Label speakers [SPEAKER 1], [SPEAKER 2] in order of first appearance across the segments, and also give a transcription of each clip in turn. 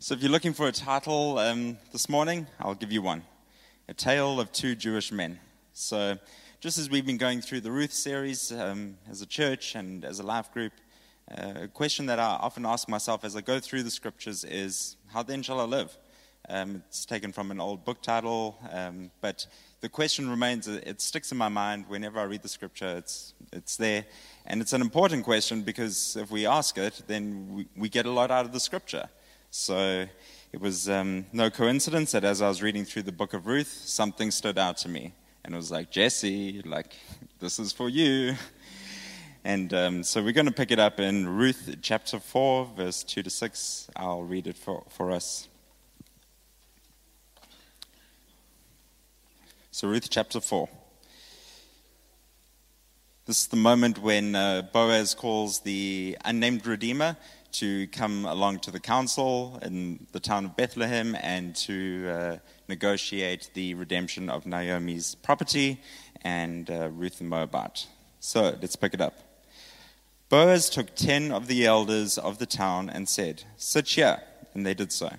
[SPEAKER 1] So, if you're looking for a title um, this morning, I'll give you one A Tale of Two Jewish Men. So, just as we've been going through the Ruth series um, as a church and as a life group, uh, a question that I often ask myself as I go through the scriptures is How then shall I live? Um, it's taken from an old book title, um, but the question remains, it sticks in my mind whenever I read the scripture, it's, it's there. And it's an important question because if we ask it, then we, we get a lot out of the scripture. So it was um, no coincidence that as I was reading through the book of Ruth, something stood out to me. And it was like, Jesse, like, this is for you. And um, so we're going to pick it up in Ruth chapter 4, verse 2 to 6. I'll read it for, for us. So, Ruth chapter 4. This is the moment when uh, Boaz calls the unnamed Redeemer to come along to the council in the town of Bethlehem and to uh, negotiate the redemption of Naomi's property and uh, Ruth the Moabite. So let's pick it up. Boaz took ten of the elders of the town and said, Sit here. And they did so.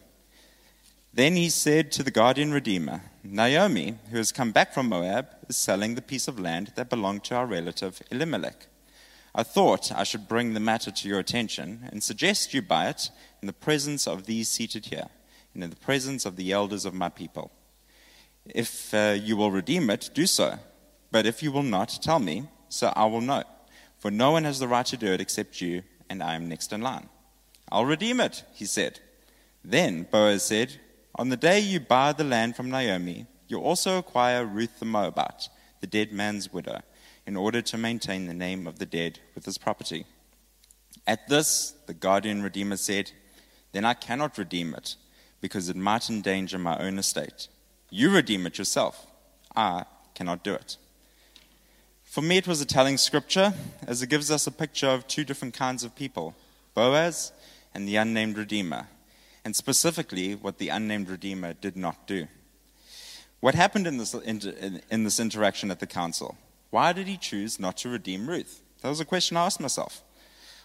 [SPEAKER 1] Then he said to the guardian redeemer, Naomi, who has come back from Moab, is selling the piece of land that belonged to our relative Elimelech. I thought I should bring the matter to your attention and suggest you buy it in the presence of these seated here and in the presence of the elders of my people. If uh, you will redeem it, do so. But if you will not, tell me, so I will know. For no one has the right to do it except you, and I am next in line. I'll redeem it, he said. Then Boaz said, On the day you buy the land from Naomi, you also acquire Ruth the Moabite, the dead man's widow in order to maintain the name of the dead with his property. At this, the guardian redeemer said, Then I cannot redeem it, because it might endanger my own estate. You redeem it yourself. I cannot do it. For me, it was a telling scripture, as it gives us a picture of two different kinds of people Boaz and the unnamed Redeemer, and specifically what the unnamed Redeemer did not do. What happened in this, in, in this interaction at the council? Why did he choose not to redeem Ruth? That was a question I asked myself.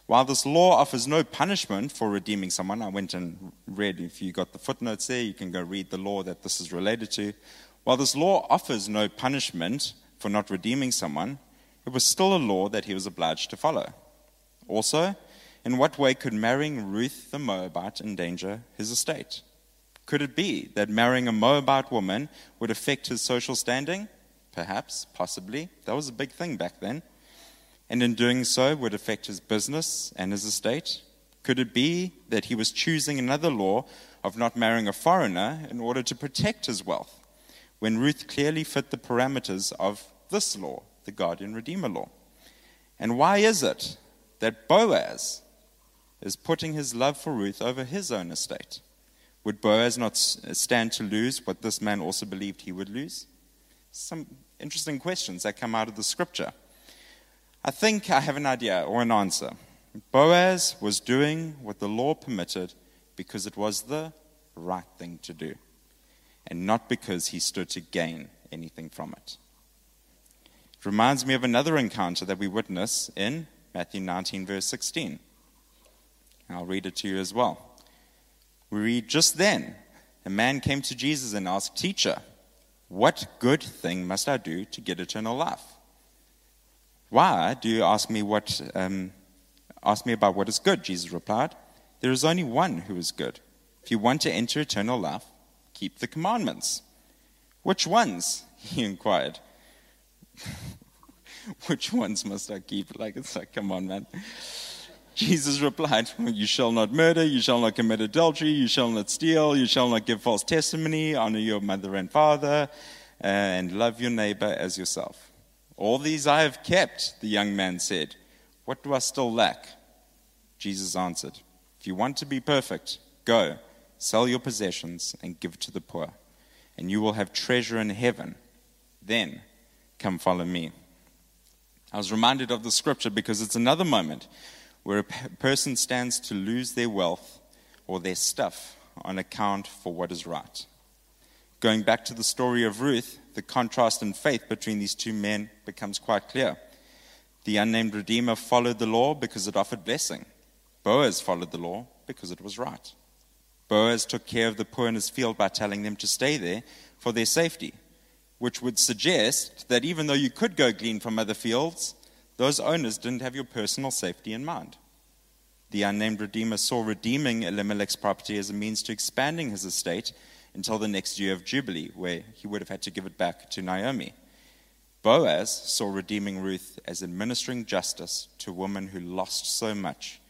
[SPEAKER 1] While this law offers no punishment for redeeming someone, I went and read, if you got the footnotes there, you can go read the law that this is related to. While this law offers no punishment for not redeeming someone, it was still a law that he was obliged to follow. Also, in what way could marrying Ruth the Moabite endanger his estate? Could it be that marrying a Moabite woman would affect his social standing? Perhaps, possibly. That was a big thing back then. And in doing so, would affect his business and his estate. Could it be that he was choosing another law of not marrying a foreigner in order to protect his wealth, when Ruth clearly fit the parameters of this law, the guardian redeemer law? And why is it that Boaz is putting his love for Ruth over his own estate? Would Boaz not stand to lose what this man also believed he would lose? Some interesting questions that come out of the scripture. I think I have an idea or an answer. Boaz was doing what the law permitted because it was the right thing to do, and not because he stood to gain anything from it. It reminds me of another encounter that we witness in Matthew 19, verse 16. I'll read it to you as well. We read, Just then, a man came to Jesus and asked, Teacher, what good thing must I do to get eternal life? Why do you ask me what um, ask me about what is good? Jesus replied, There is only one who is good. If you want to enter eternal life, keep the commandments. Which ones? He inquired. Which ones must I keep? Like it's like, come on, man. Jesus replied, You shall not murder, you shall not commit adultery, you shall not steal, you shall not give false testimony, honor your mother and father, uh, and love your neighbor as yourself. All these I have kept, the young man said. What do I still lack? Jesus answered, If you want to be perfect, go, sell your possessions, and give to the poor, and you will have treasure in heaven. Then come follow me. I was reminded of the scripture because it's another moment where a person stands to lose their wealth or their stuff on account for what is right. Going back to the story of Ruth, the contrast in faith between these two men becomes quite clear. The unnamed Redeemer followed the law because it offered blessing. Boaz followed the law because it was right. Boaz took care of the poor in his field by telling them to stay there for their safety, which would suggest that even though you could go glean from other fields, those owners didn't have your personal safety in mind. The unnamed Redeemer saw redeeming Elimelech's property as a means to expanding his estate until the next year of Jubilee, where he would have had to give it back to Naomi. Boaz saw redeeming Ruth as administering justice to a woman who lost so much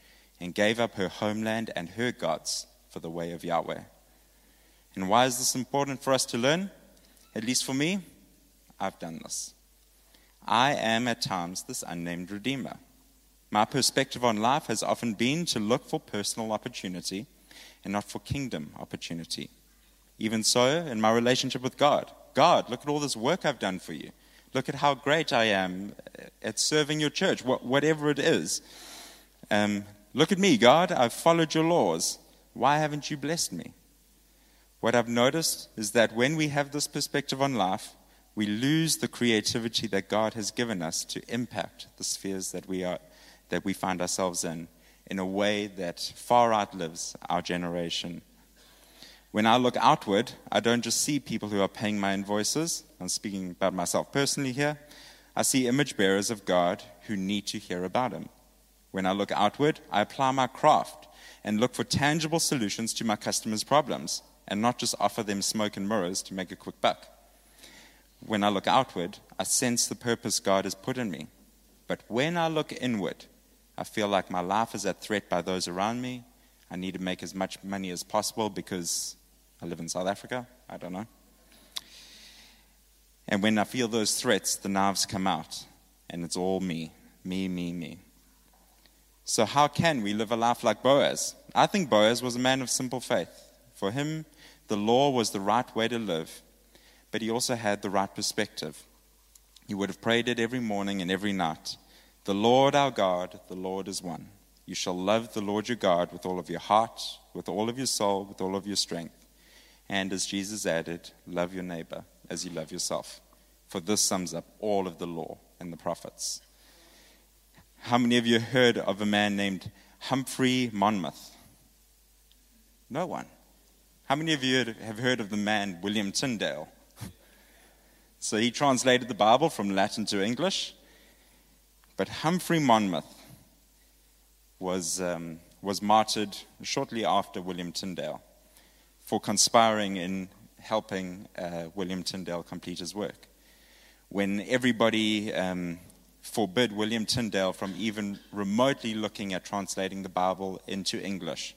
[SPEAKER 1] and gave up her homeland and her gods for the way of Yahweh. And why is this important for us to learn? At least for me, I've done this. I am at times this unnamed Redeemer. My perspective on life has often been to look for personal opportunity and not for kingdom opportunity. Even so, in my relationship with God, God, look at all this work I've done for you. Look at how great I am at serving your church, whatever it is. Um, look at me, God, I've followed your laws. Why haven't you blessed me? What I've noticed is that when we have this perspective on life, we lose the creativity that God has given us to impact the spheres that we, are, that we find ourselves in in a way that far outlives our generation. When I look outward, I don't just see people who are paying my invoices. I'm speaking about myself personally here. I see image bearers of God who need to hear about Him. When I look outward, I apply my craft and look for tangible solutions to my customers' problems and not just offer them smoke and mirrors to make a quick buck. When I look outward, I sense the purpose God has put in me. But when I look inward, I feel like my life is at threat by those around me. I need to make as much money as possible because I live in South Africa. I don't know. And when I feel those threats, the knives come out, and it's all me, me, me, me. So, how can we live a life like Boaz? I think Boaz was a man of simple faith. For him, the law was the right way to live, but he also had the right perspective. He would have prayed it every morning and every night. The Lord our God, the Lord is one. You shall love the Lord your God with all of your heart, with all of your soul, with all of your strength. And as Jesus added, love your neighbor as you love yourself. For this sums up all of the law and the prophets. How many of you heard of a man named Humphrey Monmouth? No one. How many of you have heard of the man William Tyndale? So he translated the Bible from Latin to English. But Humphrey Monmouth was, um, was martyred shortly after William Tyndale for conspiring in helping uh, William Tyndale complete his work. When everybody um, forbid William Tyndale from even remotely looking at translating the Bible into English.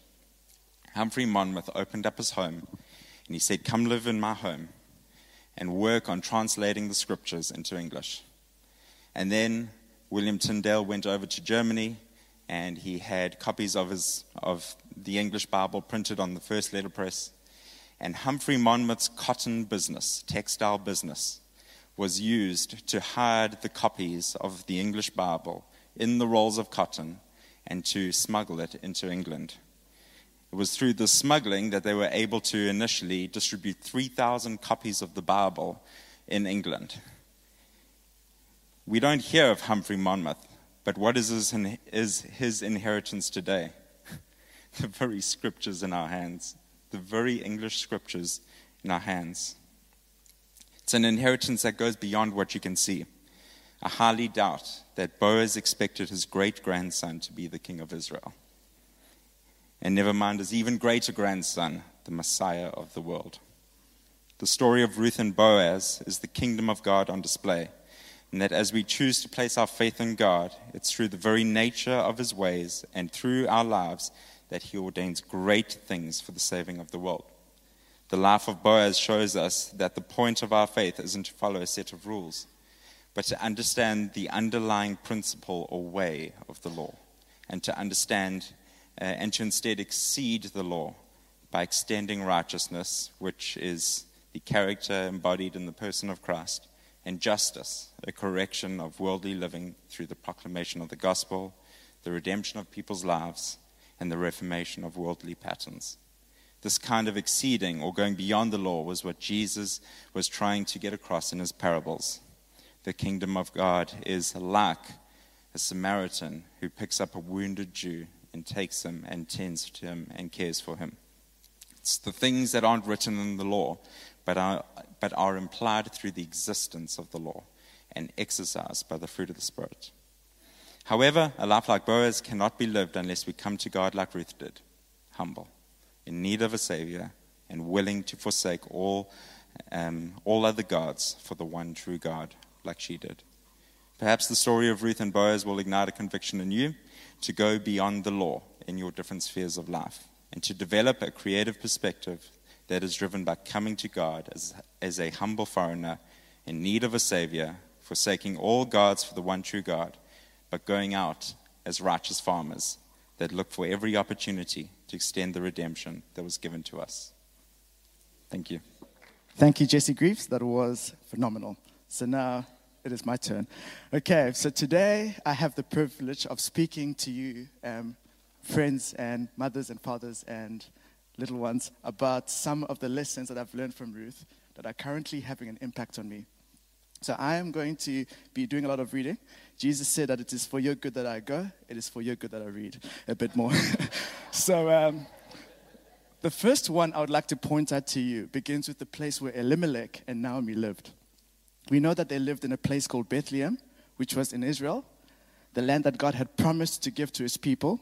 [SPEAKER 1] Humphrey Monmouth opened up his home and he said, Come live in my home and work on translating the scriptures into English. And then William Tyndale went over to Germany and he had copies of, his, of the English Bible printed on the first letterpress. And Humphrey Monmouth's cotton business, textile business, was used to hide the copies of the English Bible in the rolls of cotton and to smuggle it into England. It was through the smuggling that they were able to initially distribute 3,000 copies of the Bible in England. We don't hear of Humphrey Monmouth, but what is his, is his inheritance today? the very scriptures in our hands, the very English scriptures in our hands. It's an inheritance that goes beyond what you can see. I highly doubt that Boaz expected his great grandson to be the king of Israel. And never mind his even greater grandson, the Messiah of the world. The story of Ruth and Boaz is the kingdom of God on display. And that as we choose to place our faith in God, it's through the very nature of his ways and through our lives that he ordains great things for the saving of the world. The life of Boaz shows us that the point of our faith isn't to follow a set of rules, but to understand the underlying principle or way of the law, and to understand uh, and to instead exceed the law by extending righteousness, which is the character embodied in the person of Christ, and justice, a correction of worldly living through the proclamation of the gospel, the redemption of people's lives, and the reformation of worldly patterns. This kind of exceeding or going beyond the law was what Jesus was trying to get across in his parables. The kingdom of God is like a Samaritan who picks up a wounded Jew and takes him and tends to him and cares for him. It's the things that aren't written in the law, but are, but are implied through the existence of the law and exercised by the fruit of the Spirit. However, a life like Boaz cannot be lived unless we come to God like Ruth did humble, in need of a Savior, and willing to forsake all, um, all other gods for the one true God, like she did. Perhaps the story of Ruth and Boaz will ignite a conviction in you to go beyond the law in your different spheres of life and to develop a creative perspective that is driven by coming to God as, as a humble foreigner in need of a Savior, forsaking all gods for the one true God but going out as righteous farmers that look for every opportunity to extend the redemption that was given to us. Thank you.
[SPEAKER 2] Thank you, Jesse Greaves. That was phenomenal. So now it is my turn. Okay, so today I have the privilege of speaking to you, um, friends and mothers and fathers and little ones, about some of the lessons that I've learned from Ruth that are currently having an impact on me. So I am going to be doing a lot of reading. Jesus said that it is for your good that I go, it is for your good that I read a bit more. so um, the first one I would like to point out to you begins with the place where Elimelech and Naomi lived. We know that they lived in a place called Bethlehem, which was in Israel, the land that God had promised to give to his people.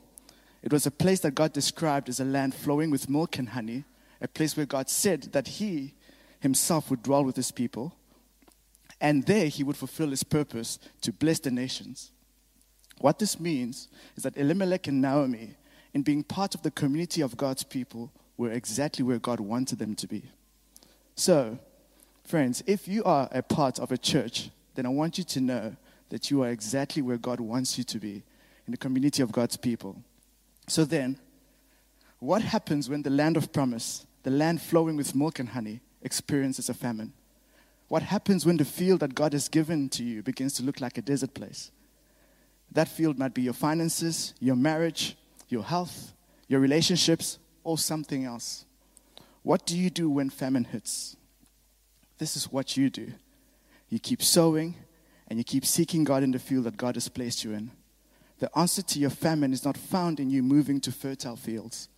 [SPEAKER 2] It was a place that God described as a land flowing with milk and honey, a place where God said that he himself would dwell with his people and there he would fulfill his purpose to bless the nations. What this means is that Elimelech and Naomi, in being part of the community of God's people, were exactly where God wanted them to be. So, friends, if you are a part of a church, then I want you to know that you are exactly where God wants you to be in the community of God's people. So then, what happens when the land of promise, the land flowing with milk and honey, experiences a famine? What happens when the field that God has given to you begins to look like a desert place? That field might be your finances, your marriage, your health, your relationships, or something else. What do you do when famine hits? This is what you do. You keep sowing and you keep seeking God in the field that God has placed you in. The answer to your famine is not found in you moving to fertile fields.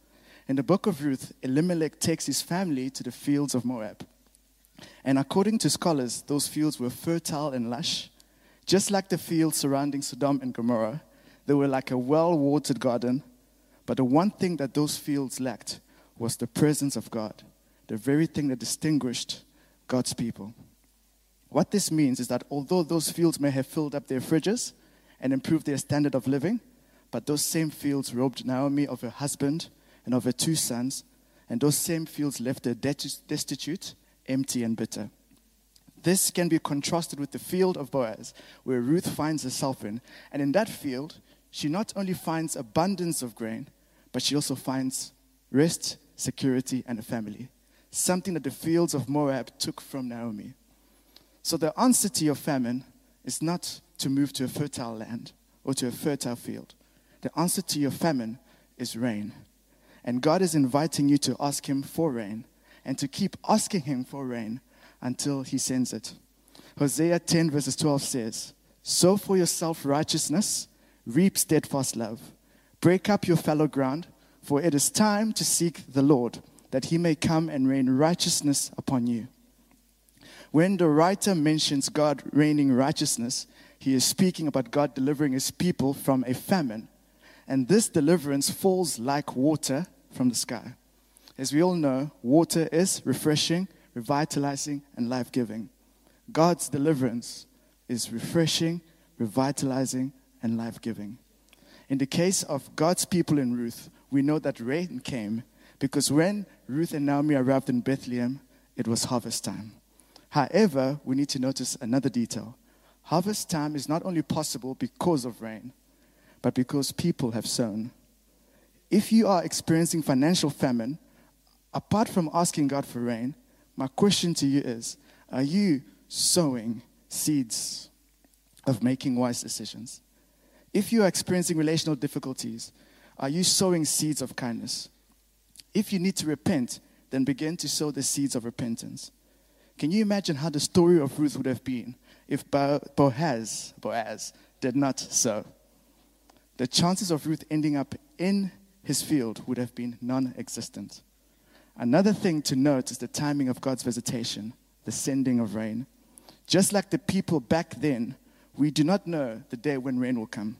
[SPEAKER 2] In the book of Ruth, Elimelech takes his family to the fields of Moab. And according to scholars, those fields were fertile and lush. Just like the fields surrounding Sodom and Gomorrah, they were like a well watered garden. But the one thing that those fields lacked was the presence of God, the very thing that distinguished God's people. What this means is that although those fields may have filled up their fridges and improved their standard of living, but those same fields robbed Naomi of her husband and of her two sons, and those same fields left her destitute empty and bitter. This can be contrasted with the field of Boaz, where Ruth finds herself in. And in that field, she not only finds abundance of grain, but she also finds rest, security, and a family. Something that the fields of Moab took from Naomi. So the answer to your famine is not to move to a fertile land or to a fertile field. The answer to your famine is rain. And God is inviting you to ask Him for rain and to keep asking Him for rain until He sends it. Hosea 10, verses 12 says, Sow for yourself righteousness, reap steadfast love. Break up your fallow ground, for it is time to seek the Lord, that He may come and rain righteousness upon you. When the writer mentions God raining righteousness, he is speaking about God delivering his people from a famine. And this deliverance falls like water from the sky. As we all know, water is refreshing, revitalizing, and life giving. God's deliverance is refreshing, revitalizing, and life giving. In the case of God's people in Ruth, we know that rain came because when Ruth and Naomi arrived in Bethlehem, it was harvest time. However, we need to notice another detail. Harvest time is not only possible because of rain, but because people have sown. If you are experiencing financial famine, apart from asking God for rain, my question to you is Are you sowing seeds of making wise decisions? If you are experiencing relational difficulties, are you sowing seeds of kindness? If you need to repent, then begin to sow the seeds of repentance. Can you imagine how the story of Ruth would have been if Boaz, Boaz did not sow? The chances of Ruth ending up in his field would have been non existent. Another thing to note is the timing of God's visitation, the sending of rain. Just like the people back then, we do not know the day when rain will come.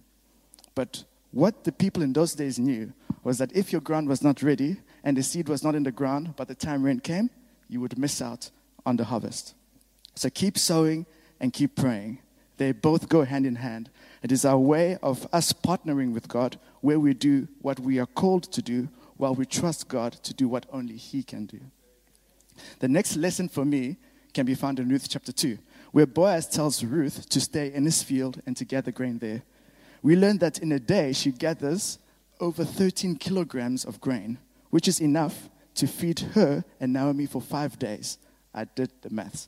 [SPEAKER 2] But what the people in those days knew was that if your ground was not ready and the seed was not in the ground by the time rain came, you would miss out on the harvest. So keep sowing and keep praying. They both go hand in hand. It is our way of us partnering with God where we do what we are called to do while we trust God to do what only He can do. The next lesson for me can be found in Ruth chapter 2, where Boaz tells Ruth to stay in his field and to gather grain there. We learn that in a day she gathers over 13 kilograms of grain, which is enough to feed her and Naomi for five days. I did the maths.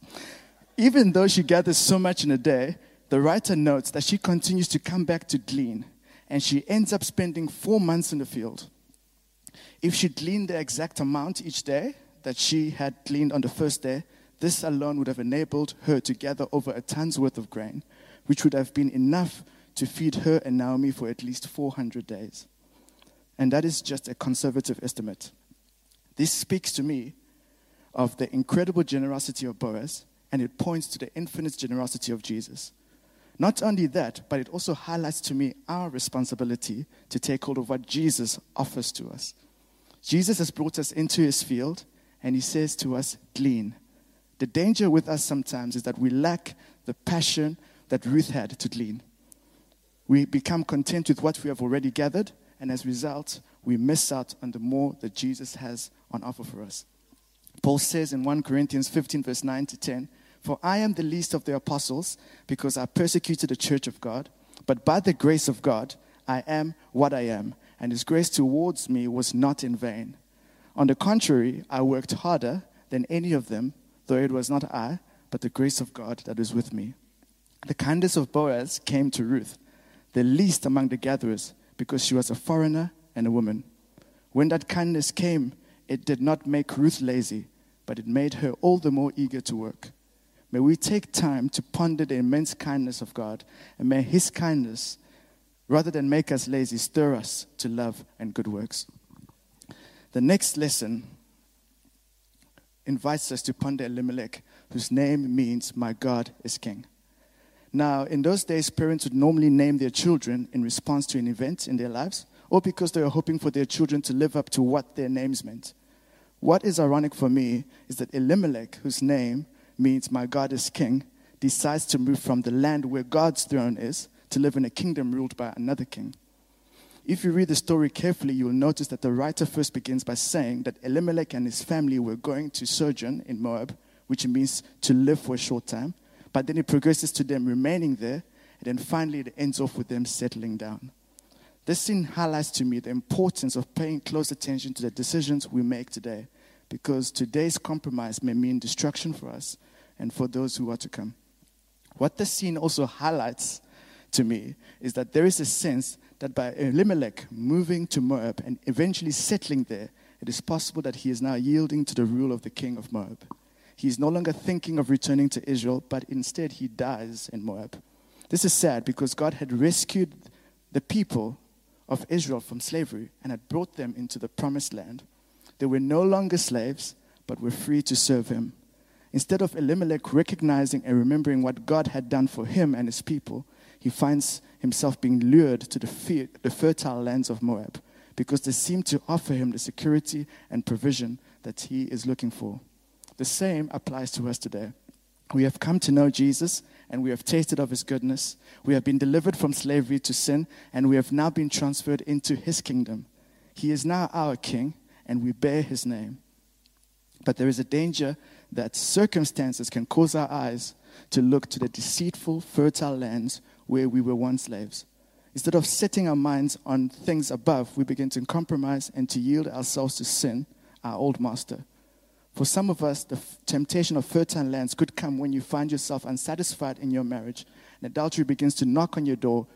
[SPEAKER 2] Even though she gathers so much in a day, the writer notes that she continues to come back to glean, and she ends up spending four months in the field. If she gleaned the exact amount each day that she had gleaned on the first day, this alone would have enabled her to gather over a ton's worth of grain, which would have been enough to feed her and Naomi for at least 400 days. And that is just a conservative estimate. This speaks to me of the incredible generosity of Boaz, and it points to the infinite generosity of Jesus. Not only that, but it also highlights to me our responsibility to take hold of what Jesus offers to us. Jesus has brought us into his field, and he says to us, Glean. The danger with us sometimes is that we lack the passion that Ruth had to glean. We become content with what we have already gathered, and as a result, we miss out on the more that Jesus has on offer for us. Paul says in 1 Corinthians 15, verse 9 to 10, for I am the least of the apostles because I persecuted the church of God. But by the grace of God, I am what I am, and his grace towards me was not in vain. On the contrary, I worked harder than any of them, though it was not I, but the grace of God that is with me. The kindness of Boaz came to Ruth, the least among the gatherers, because she was a foreigner and a woman. When that kindness came, it did not make Ruth lazy, but it made her all the more eager to work. May we take time to ponder the immense kindness of God, and may His kindness, rather than make us lazy, stir us to love and good works. The next lesson invites us to ponder Elimelech, whose name means, My God is King. Now, in those days, parents would normally name their children in response to an event in their lives or because they were hoping for their children to live up to what their names meant. What is ironic for me is that Elimelech, whose name means my God is king, decides to move from the land where God's throne is to live in a kingdom ruled by another king. If you read the story carefully, you will notice that the writer first begins by saying that Elimelech and his family were going to sojourn in Moab, which means to live for a short time. But then it progresses to them remaining there, and then finally it ends off with them settling down. This scene highlights to me the importance of paying close attention to the decisions we make today, because today's compromise may mean destruction for us and for those who are to come. What this scene also highlights to me is that there is a sense that by Elimelech moving to Moab and eventually settling there, it is possible that he is now yielding to the rule of the king of Moab. He is no longer thinking of returning to Israel, but instead he dies in Moab. This is sad because God had rescued the people of Israel from slavery and had brought them into the promised land. They were no longer slaves, but were free to serve him. Instead of Elimelech recognizing and remembering what God had done for him and his people, he finds himself being lured to the, the fertile lands of Moab because they seem to offer him the security and provision that he is looking for. The same applies to us today. We have come to know Jesus and we have tasted of his goodness. We have been delivered from slavery to sin and we have now been transferred into his kingdom. He is now our king and we bear his name. But there is a danger that circumstances can cause our eyes to look to the deceitful, fertile lands where we were once slaves. Instead of setting our minds on things above, we begin to compromise and to yield ourselves to sin, our old master. For some of us, the f- temptation of fertile lands could come when you find yourself unsatisfied in your marriage, and adultery begins to knock on your door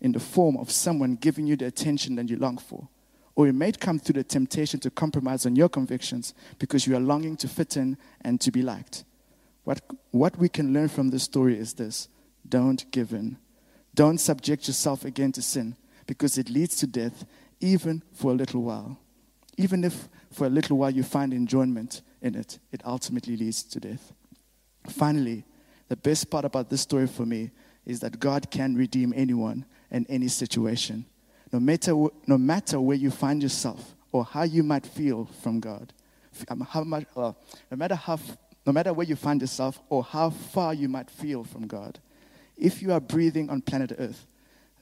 [SPEAKER 2] in the form of someone giving you the attention that you long for. Or it may come through the temptation to compromise on your convictions because you are longing to fit in and to be liked. What, what we can learn from this story is this don't give in. Don't subject yourself again to sin because it leads to death, even for a little while. Even if for a little while you find enjoyment in it, it ultimately leads to death. Finally, the best part about this story for me is that God can redeem anyone and any situation. No matter, no matter where you find yourself or how you might feel from God, um, how much, uh, no, matter how, no matter where you find yourself or how far you might feel from God, if you are breathing on planet Earth,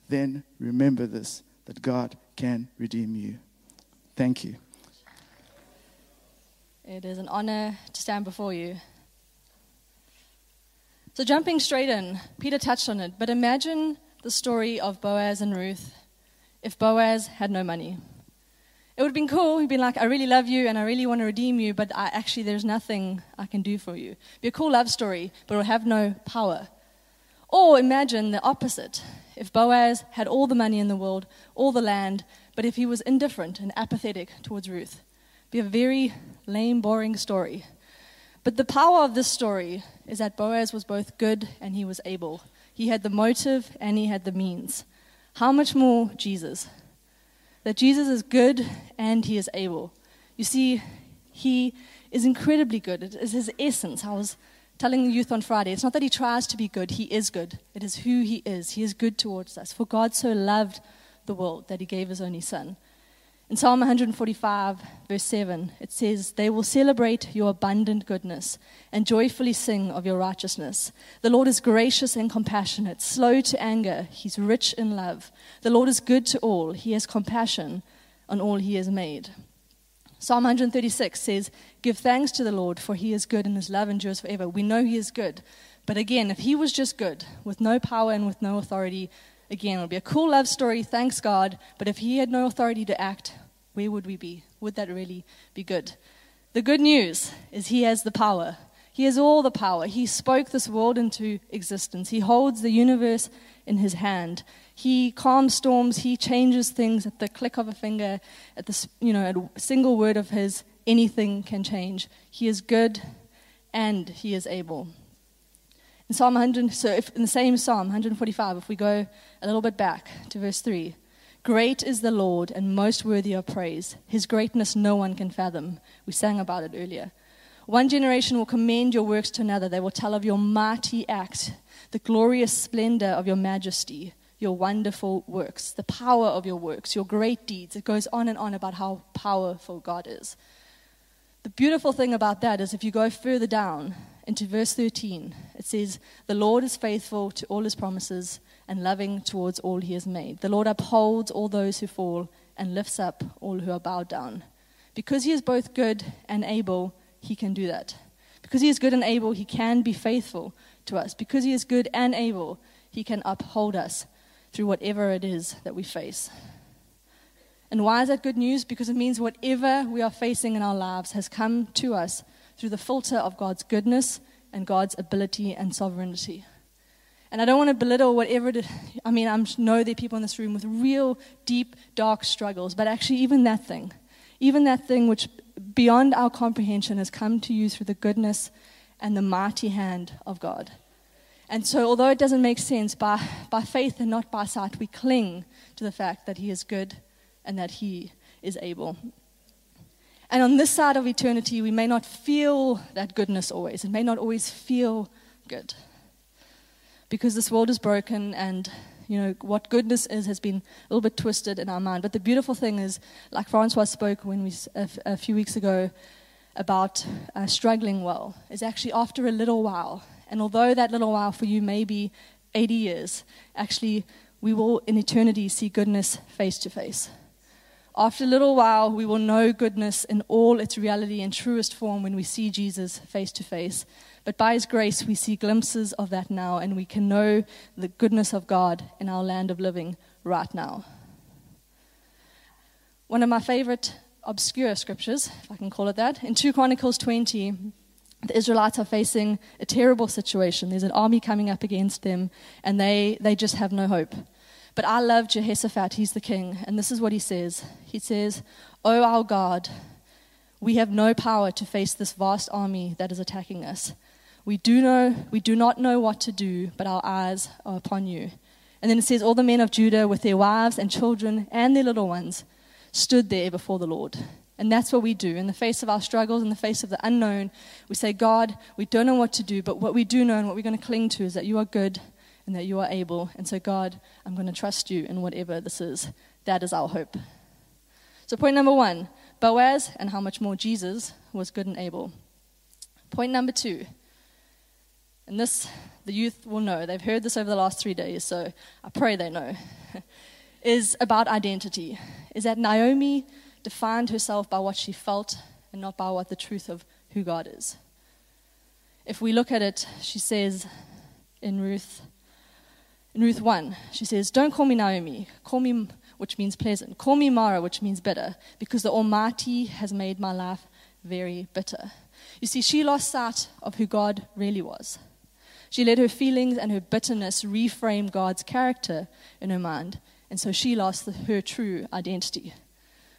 [SPEAKER 2] then remember this that God can redeem you. Thank you.
[SPEAKER 3] It is an honor to stand before you. So, jumping straight in, Peter touched on it, but imagine the story of Boaz and Ruth if Boaz had no money. It would have been cool. He'd been like, I really love you and I really want to redeem you, but I, actually, there's nothing I can do for you. It'd be a cool love story, but it would have no power. Or imagine the opposite. If Boaz had all the money in the world, all the land, but if he was indifferent and apathetic towards Ruth, be a very lame, boring story. But the power of this story is that Boaz was both good and he was able. He had the motive and he had the means. How much more Jesus? That Jesus is good and he is able. You see, he is incredibly good. It is his essence. I was telling the youth on Friday, it's not that he tries to be good, he is good. It is who he is. He is good towards us. For God so loved the world that he gave his only son. In Psalm 145, verse 7, it says, They will celebrate your abundant goodness and joyfully sing of your righteousness. The Lord is gracious and compassionate, slow to anger. He's rich in love. The Lord is good to all. He has compassion on all he has made. Psalm 136 says, Give thanks to the Lord, for he is good and his love endures forever. We know he is good. But again, if he was just good, with no power and with no authority, again, it would be a cool love story, thanks God. But if he had no authority to act, where would we be? Would that really be good? The good news is he has the power. He has all the power. He spoke this world into existence. He holds the universe in his hand. He calms storms. He changes things at the click of a finger. At the you know, at a single word of his, anything can change. He is good, and he is able. In Psalm 100, so if in the same Psalm 145, if we go a little bit back to verse 3, Great is the Lord and most worthy of praise. His greatness no one can fathom. We sang about it earlier. One generation will commend your works to another. They will tell of your mighty acts, the glorious splendor of your majesty, your wonderful works, the power of your works, your great deeds. It goes on and on about how powerful God is. The beautiful thing about that is if you go further down into verse 13, it says, The Lord is faithful to all his promises and loving towards all he has made. The Lord upholds all those who fall and lifts up all who are bowed down. Because he is both good and able, he can do that. Because he is good and able, he can be faithful to us. Because he is good and able, he can uphold us through whatever it is that we face. And why is that good news? Because it means whatever we are facing in our lives has come to us through the filter of God's goodness and God's ability and sovereignty. And I don't want to belittle whatever it is. I mean, I know there are people in this room with real, deep, dark struggles, but actually, even that thing, even that thing which beyond our comprehension has come to you through the goodness and the mighty hand of God. And so, although it doesn't make sense, by, by faith and not by sight, we cling to the fact that He is good and that He is able. And on this side of eternity, we may not feel that goodness always. It may not always feel good because this world is broken and you know what goodness is has been a little bit twisted in our mind but the beautiful thing is like francois spoke when we a, few weeks ago about uh, struggling well is actually after a little while and although that little while for you may be 80 years actually we will in eternity see goodness face to face after a little while we will know goodness in all its reality and truest form when we see jesus face to face but by His grace, we see glimpses of that now, and we can know the goodness of God in our land of living right now. One of my favorite obscure scriptures, if I can call it that, in 2 Chronicles 20, the Israelites are facing a terrible situation. There's an army coming up against them, and they, they just have no hope. But I love Jehoshaphat, he's the king, and this is what he says He says, O our God, we have no power to face this vast army that is attacking us. We do, know, we do not know what to do, but our eyes are upon you. And then it says, All the men of Judah, with their wives and children and their little ones, stood there before the Lord. And that's what we do. In the face of our struggles, in the face of the unknown, we say, God, we don't know what to do, but what we do know and what we're going to cling to is that you are good and that you are able. And so, God, I'm going to trust you in whatever this is. That is our hope. So, point number one Boaz and how much more Jesus was good and able. Point number two, and this the youth will know, they've heard this over the last three days, so I pray they know, is about identity. Is that Naomi defined herself by what she felt and not by what the truth of who God is. If we look at it, she says in Ruth, in Ruth 1, she says, Don't call me Naomi, call me, which means pleasant. Call me Mara, which means bitter, because the Almighty has made my life very bitter. You see, she lost sight of who God really was. She let her feelings and her bitterness reframe God's character in her mind, and so she lost the, her true identity.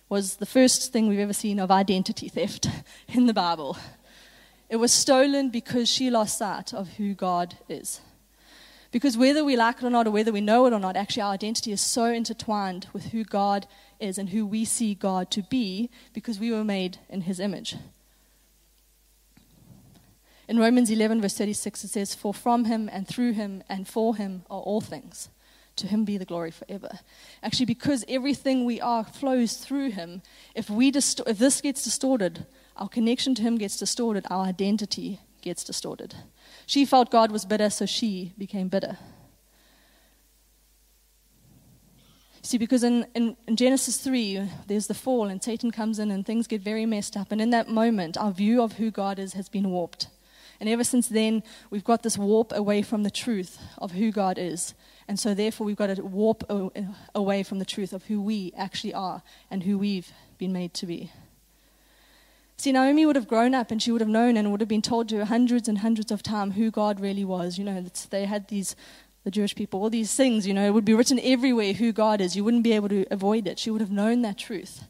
[SPEAKER 3] Was the first thing we've ever seen of identity theft in the Bible. It was stolen because she lost sight of who God is. Because whether we like it or not, or whether we know it or not, actually our identity is so intertwined with who God is and who we see God to be because we were made in his image. In Romans 11, verse 36, it says, For from him and through him and for him are all things. To him be the glory forever. Actually, because everything we are flows through him, if, we if this gets distorted, our connection to him gets distorted, our identity gets distorted. She felt God was bitter, so she became bitter. See, because in, in, in, Genesis 3, there's the fall, and Satan comes in, and things get very messed up. And in that moment, our view of who God is has been warped. And ever since then, we've got this warp away from the truth of who God is. And so, therefore, we've got to warp away from the truth of who we actually are and who we've been made to be. See, Naomi would have grown up and she would have known and would have been told to her hundreds and hundreds of times who God really was. You know, they had these, the Jewish people, all these things, you know, it would be written everywhere who God is. You wouldn't be able to avoid it. She would have known that truth.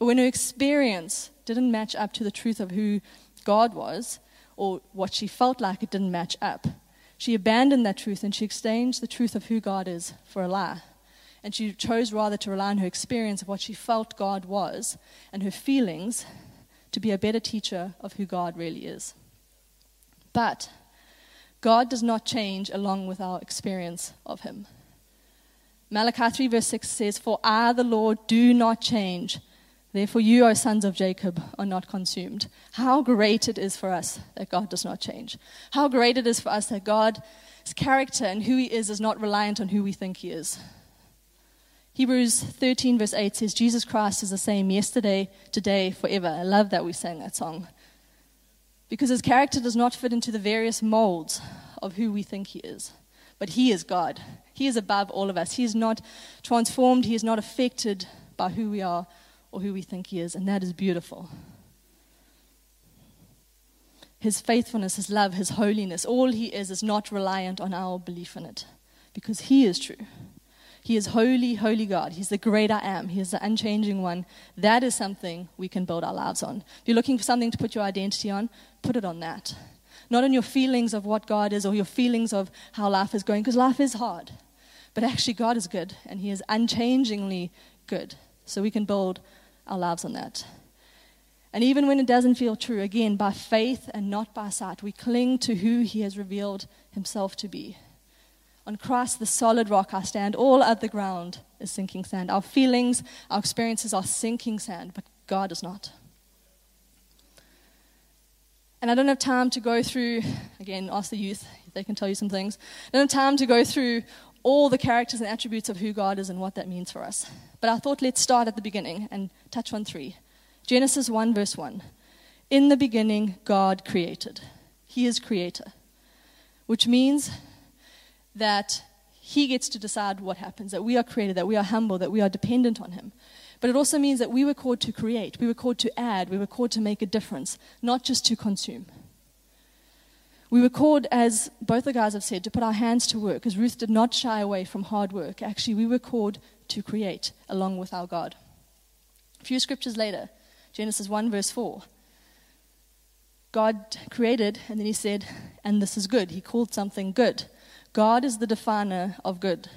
[SPEAKER 3] But when her experience didn't match up to the truth of who God was, or what she felt like it didn't match up. She abandoned that truth and she exchanged the truth of who God is for a lie. And she chose rather to rely on her experience of what she felt God was and her feelings to be a better teacher of who God really is. But God does not change along with our experience of Him. Malachi 3, verse 6 says, For I, the Lord, do not change. Therefore, you, O sons of Jacob, are not consumed. How great it is for us that God does not change. How great it is for us that God's character and who He is is not reliant on who we think He is. Hebrews 13, verse 8 says, Jesus Christ is the same yesterday, today, forever. I love that we sang that song. Because His character does not fit into the various molds of who we think He is. But He is God. He is above all of us. He is not transformed, He is not affected by who we are or who we think He is, and that is beautiful. His faithfulness, His love, His holiness, all He is is not reliant on our belief in it because He is true. He is holy, holy God. He's the great I am. He is the unchanging one. That is something we can build our lives on. If you're looking for something to put your identity on, put it on that. Not on your feelings of what God is or your feelings of how life is going, because life is hard. But actually, God is good, and He is unchangingly good. So we can build our lives on that. And even when it doesn't feel true, again, by faith and not by sight, we cling to who He has revealed Himself to be. On Christ, the solid rock, I stand. All other ground is sinking sand. Our feelings, our experiences are sinking sand, but God is not. And I don't have time to go through, again, ask the youth, if they can tell you some things. I don't have time to go through all the characters and attributes of who God is and what that means for us. But I thought let's start at the beginning and touch on three. Genesis 1, verse 1. In the beginning, God created. He is creator, which means that He gets to decide what happens, that we are created, that we are humble, that we are dependent on Him. But it also means that we were called to create, we were called to add, we were called to make a difference, not just to consume. We were called, as both the guys have said, to put our hands to work, because Ruth did not shy away from hard work. Actually, we were called to create along with our God. A few scriptures later, Genesis 1, verse 4. God created, and then he said, and this is good. He called something good. God is the definer of good.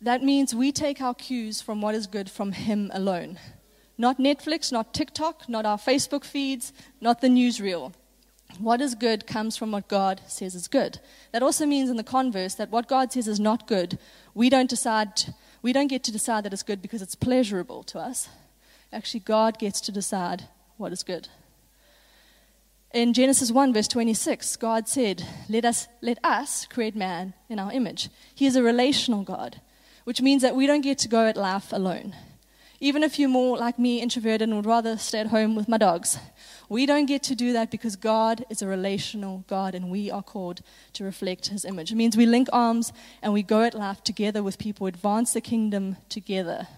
[SPEAKER 3] That means we take our cues from what is good from Him alone, Not Netflix, not TikTok, not our Facebook feeds, not the newsreel. What is good comes from what God says is good. That also means, in the converse, that what God says is not good, we don't decide, we don't get to decide that it's good because it's pleasurable to us. Actually, God gets to decide what is good. In Genesis 1, verse 26, God said, let us, let us create man in our image. He is a relational God, which means that we don't get to go at life alone. Even if you're more like me, introverted, and would rather stay at home with my dogs, we don't get to do that because God is a relational God and we are called to reflect his image. It means we link arms and we go at life together with people, advance the kingdom together,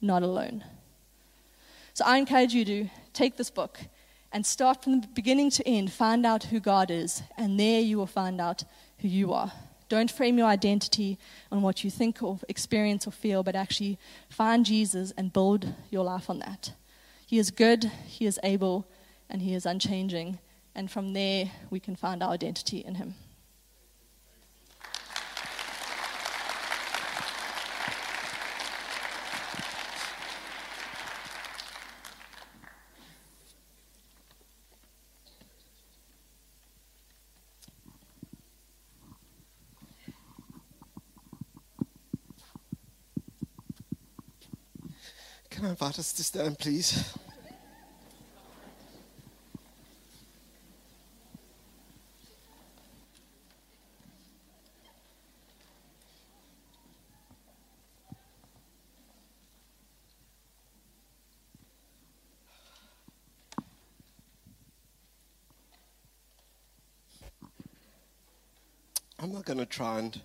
[SPEAKER 3] not alone. So I encourage you to take this book and start from the beginning to end, find out who God is, and there you will find out who you are. Don't frame your identity on what you think or experience or feel, but actually find Jesus and build your life on that. He is good, He is able, and He is unchanging. And from there, we can find our identity in Him.
[SPEAKER 4] Can I invite us to stand, please? I'm not going to try and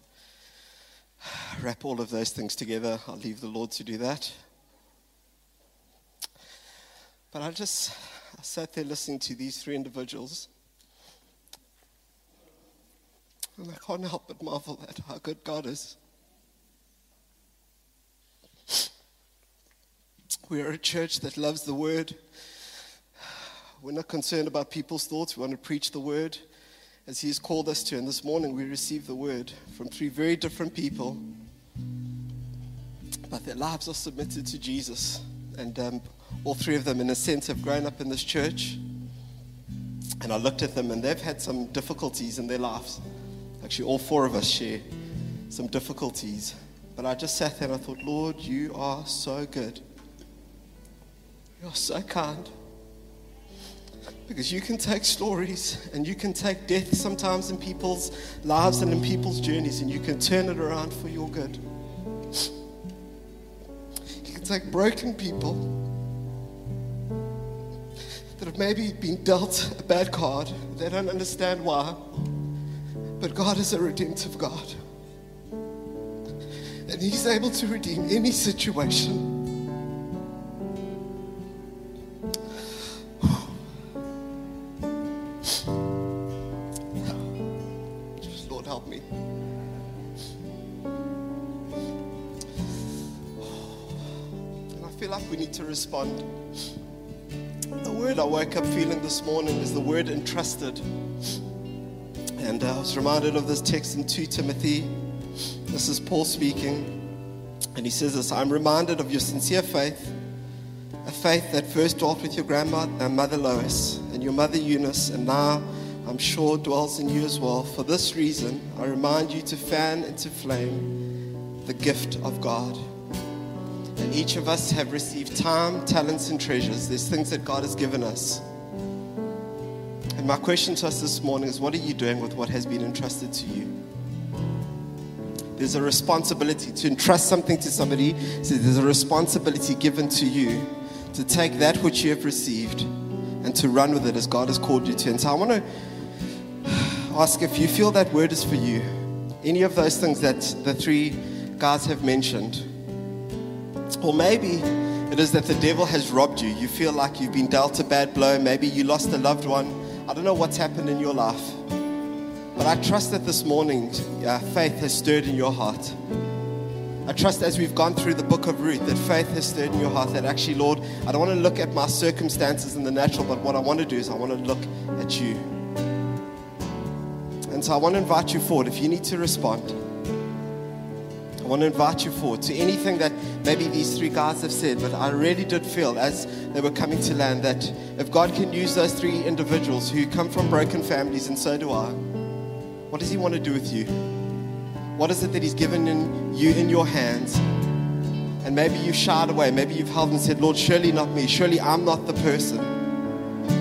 [SPEAKER 4] wrap all of those things together. I'll leave the Lord to do that. But I just I sat there listening to these three individuals. And I can't help but marvel at how good God is. We are a church that loves the word. We're not concerned about people's thoughts. We want to preach the word as He has called us to. And this morning we received the word from three very different people, but their lives are submitted to Jesus. And um, all three of them, in a sense, have grown up in this church. And I looked at them, and they've had some difficulties in their lives. Actually, all four of us share some difficulties. But I just sat there and I thought, Lord, you are so good. You're so kind. Because you can take stories and you can take death sometimes in people's lives and in people's journeys, and you can turn it around for your good. Take broken people that have maybe been dealt a bad card. They don't understand why. But God is a redemptive God. And He's able to redeem any situation. Feel like we need to respond. The word I woke up feeling this morning is the word entrusted. And uh, I was reminded of this text in 2 Timothy. This is Paul speaking. And he says this I'm reminded of your sincere faith, a faith that first dwelt with your grandmother uh, mother Lois and your mother Eunice, and now I'm sure dwells in you as well. For this reason, I remind you to fan into flame the gift of God. Each of us have received time, talents, and treasures. There's things that God has given us. And my question to us this morning is what are you doing with what has been entrusted to you? There's a responsibility to entrust something to somebody. So there's a responsibility given to you to take that which you have received and to run with it as God has called you to. And so I want to ask if you feel that word is for you. Any of those things that the three guys have mentioned. Or maybe it is that the devil has robbed you. You feel like you've been dealt a bad blow. Maybe you lost a loved one. I don't know what's happened in your life. But I trust that this morning uh, faith has stirred in your heart. I trust as we've gone through the book of Ruth that faith has stirred in your heart that actually, Lord, I don't want to look at my circumstances in the natural, but what I want to do is I want to look at you. And so I want to invite you forward. If you need to respond, want to invite you forward to anything that maybe these three guys have said, but I really did feel as they were coming to land that if God can use those three individuals who come from broken families, and so do I, what does He want to do with you? What is it that He's given in you in your hands? And maybe you shied away, maybe you've held and said, Lord, surely not me, surely I'm not the person.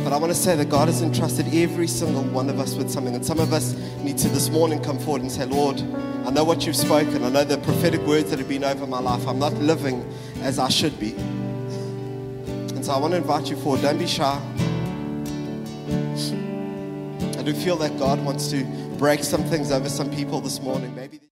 [SPEAKER 4] But I want to say that God has entrusted every single one of us with something. And some of us need to this morning come forward and say, Lord, I know what you've spoken. I know the prophetic words that have been over my life. I'm not living as I should be. And so I want to invite you forward. Don't be shy. I do feel that God wants to break some things over some people this morning. Maybe.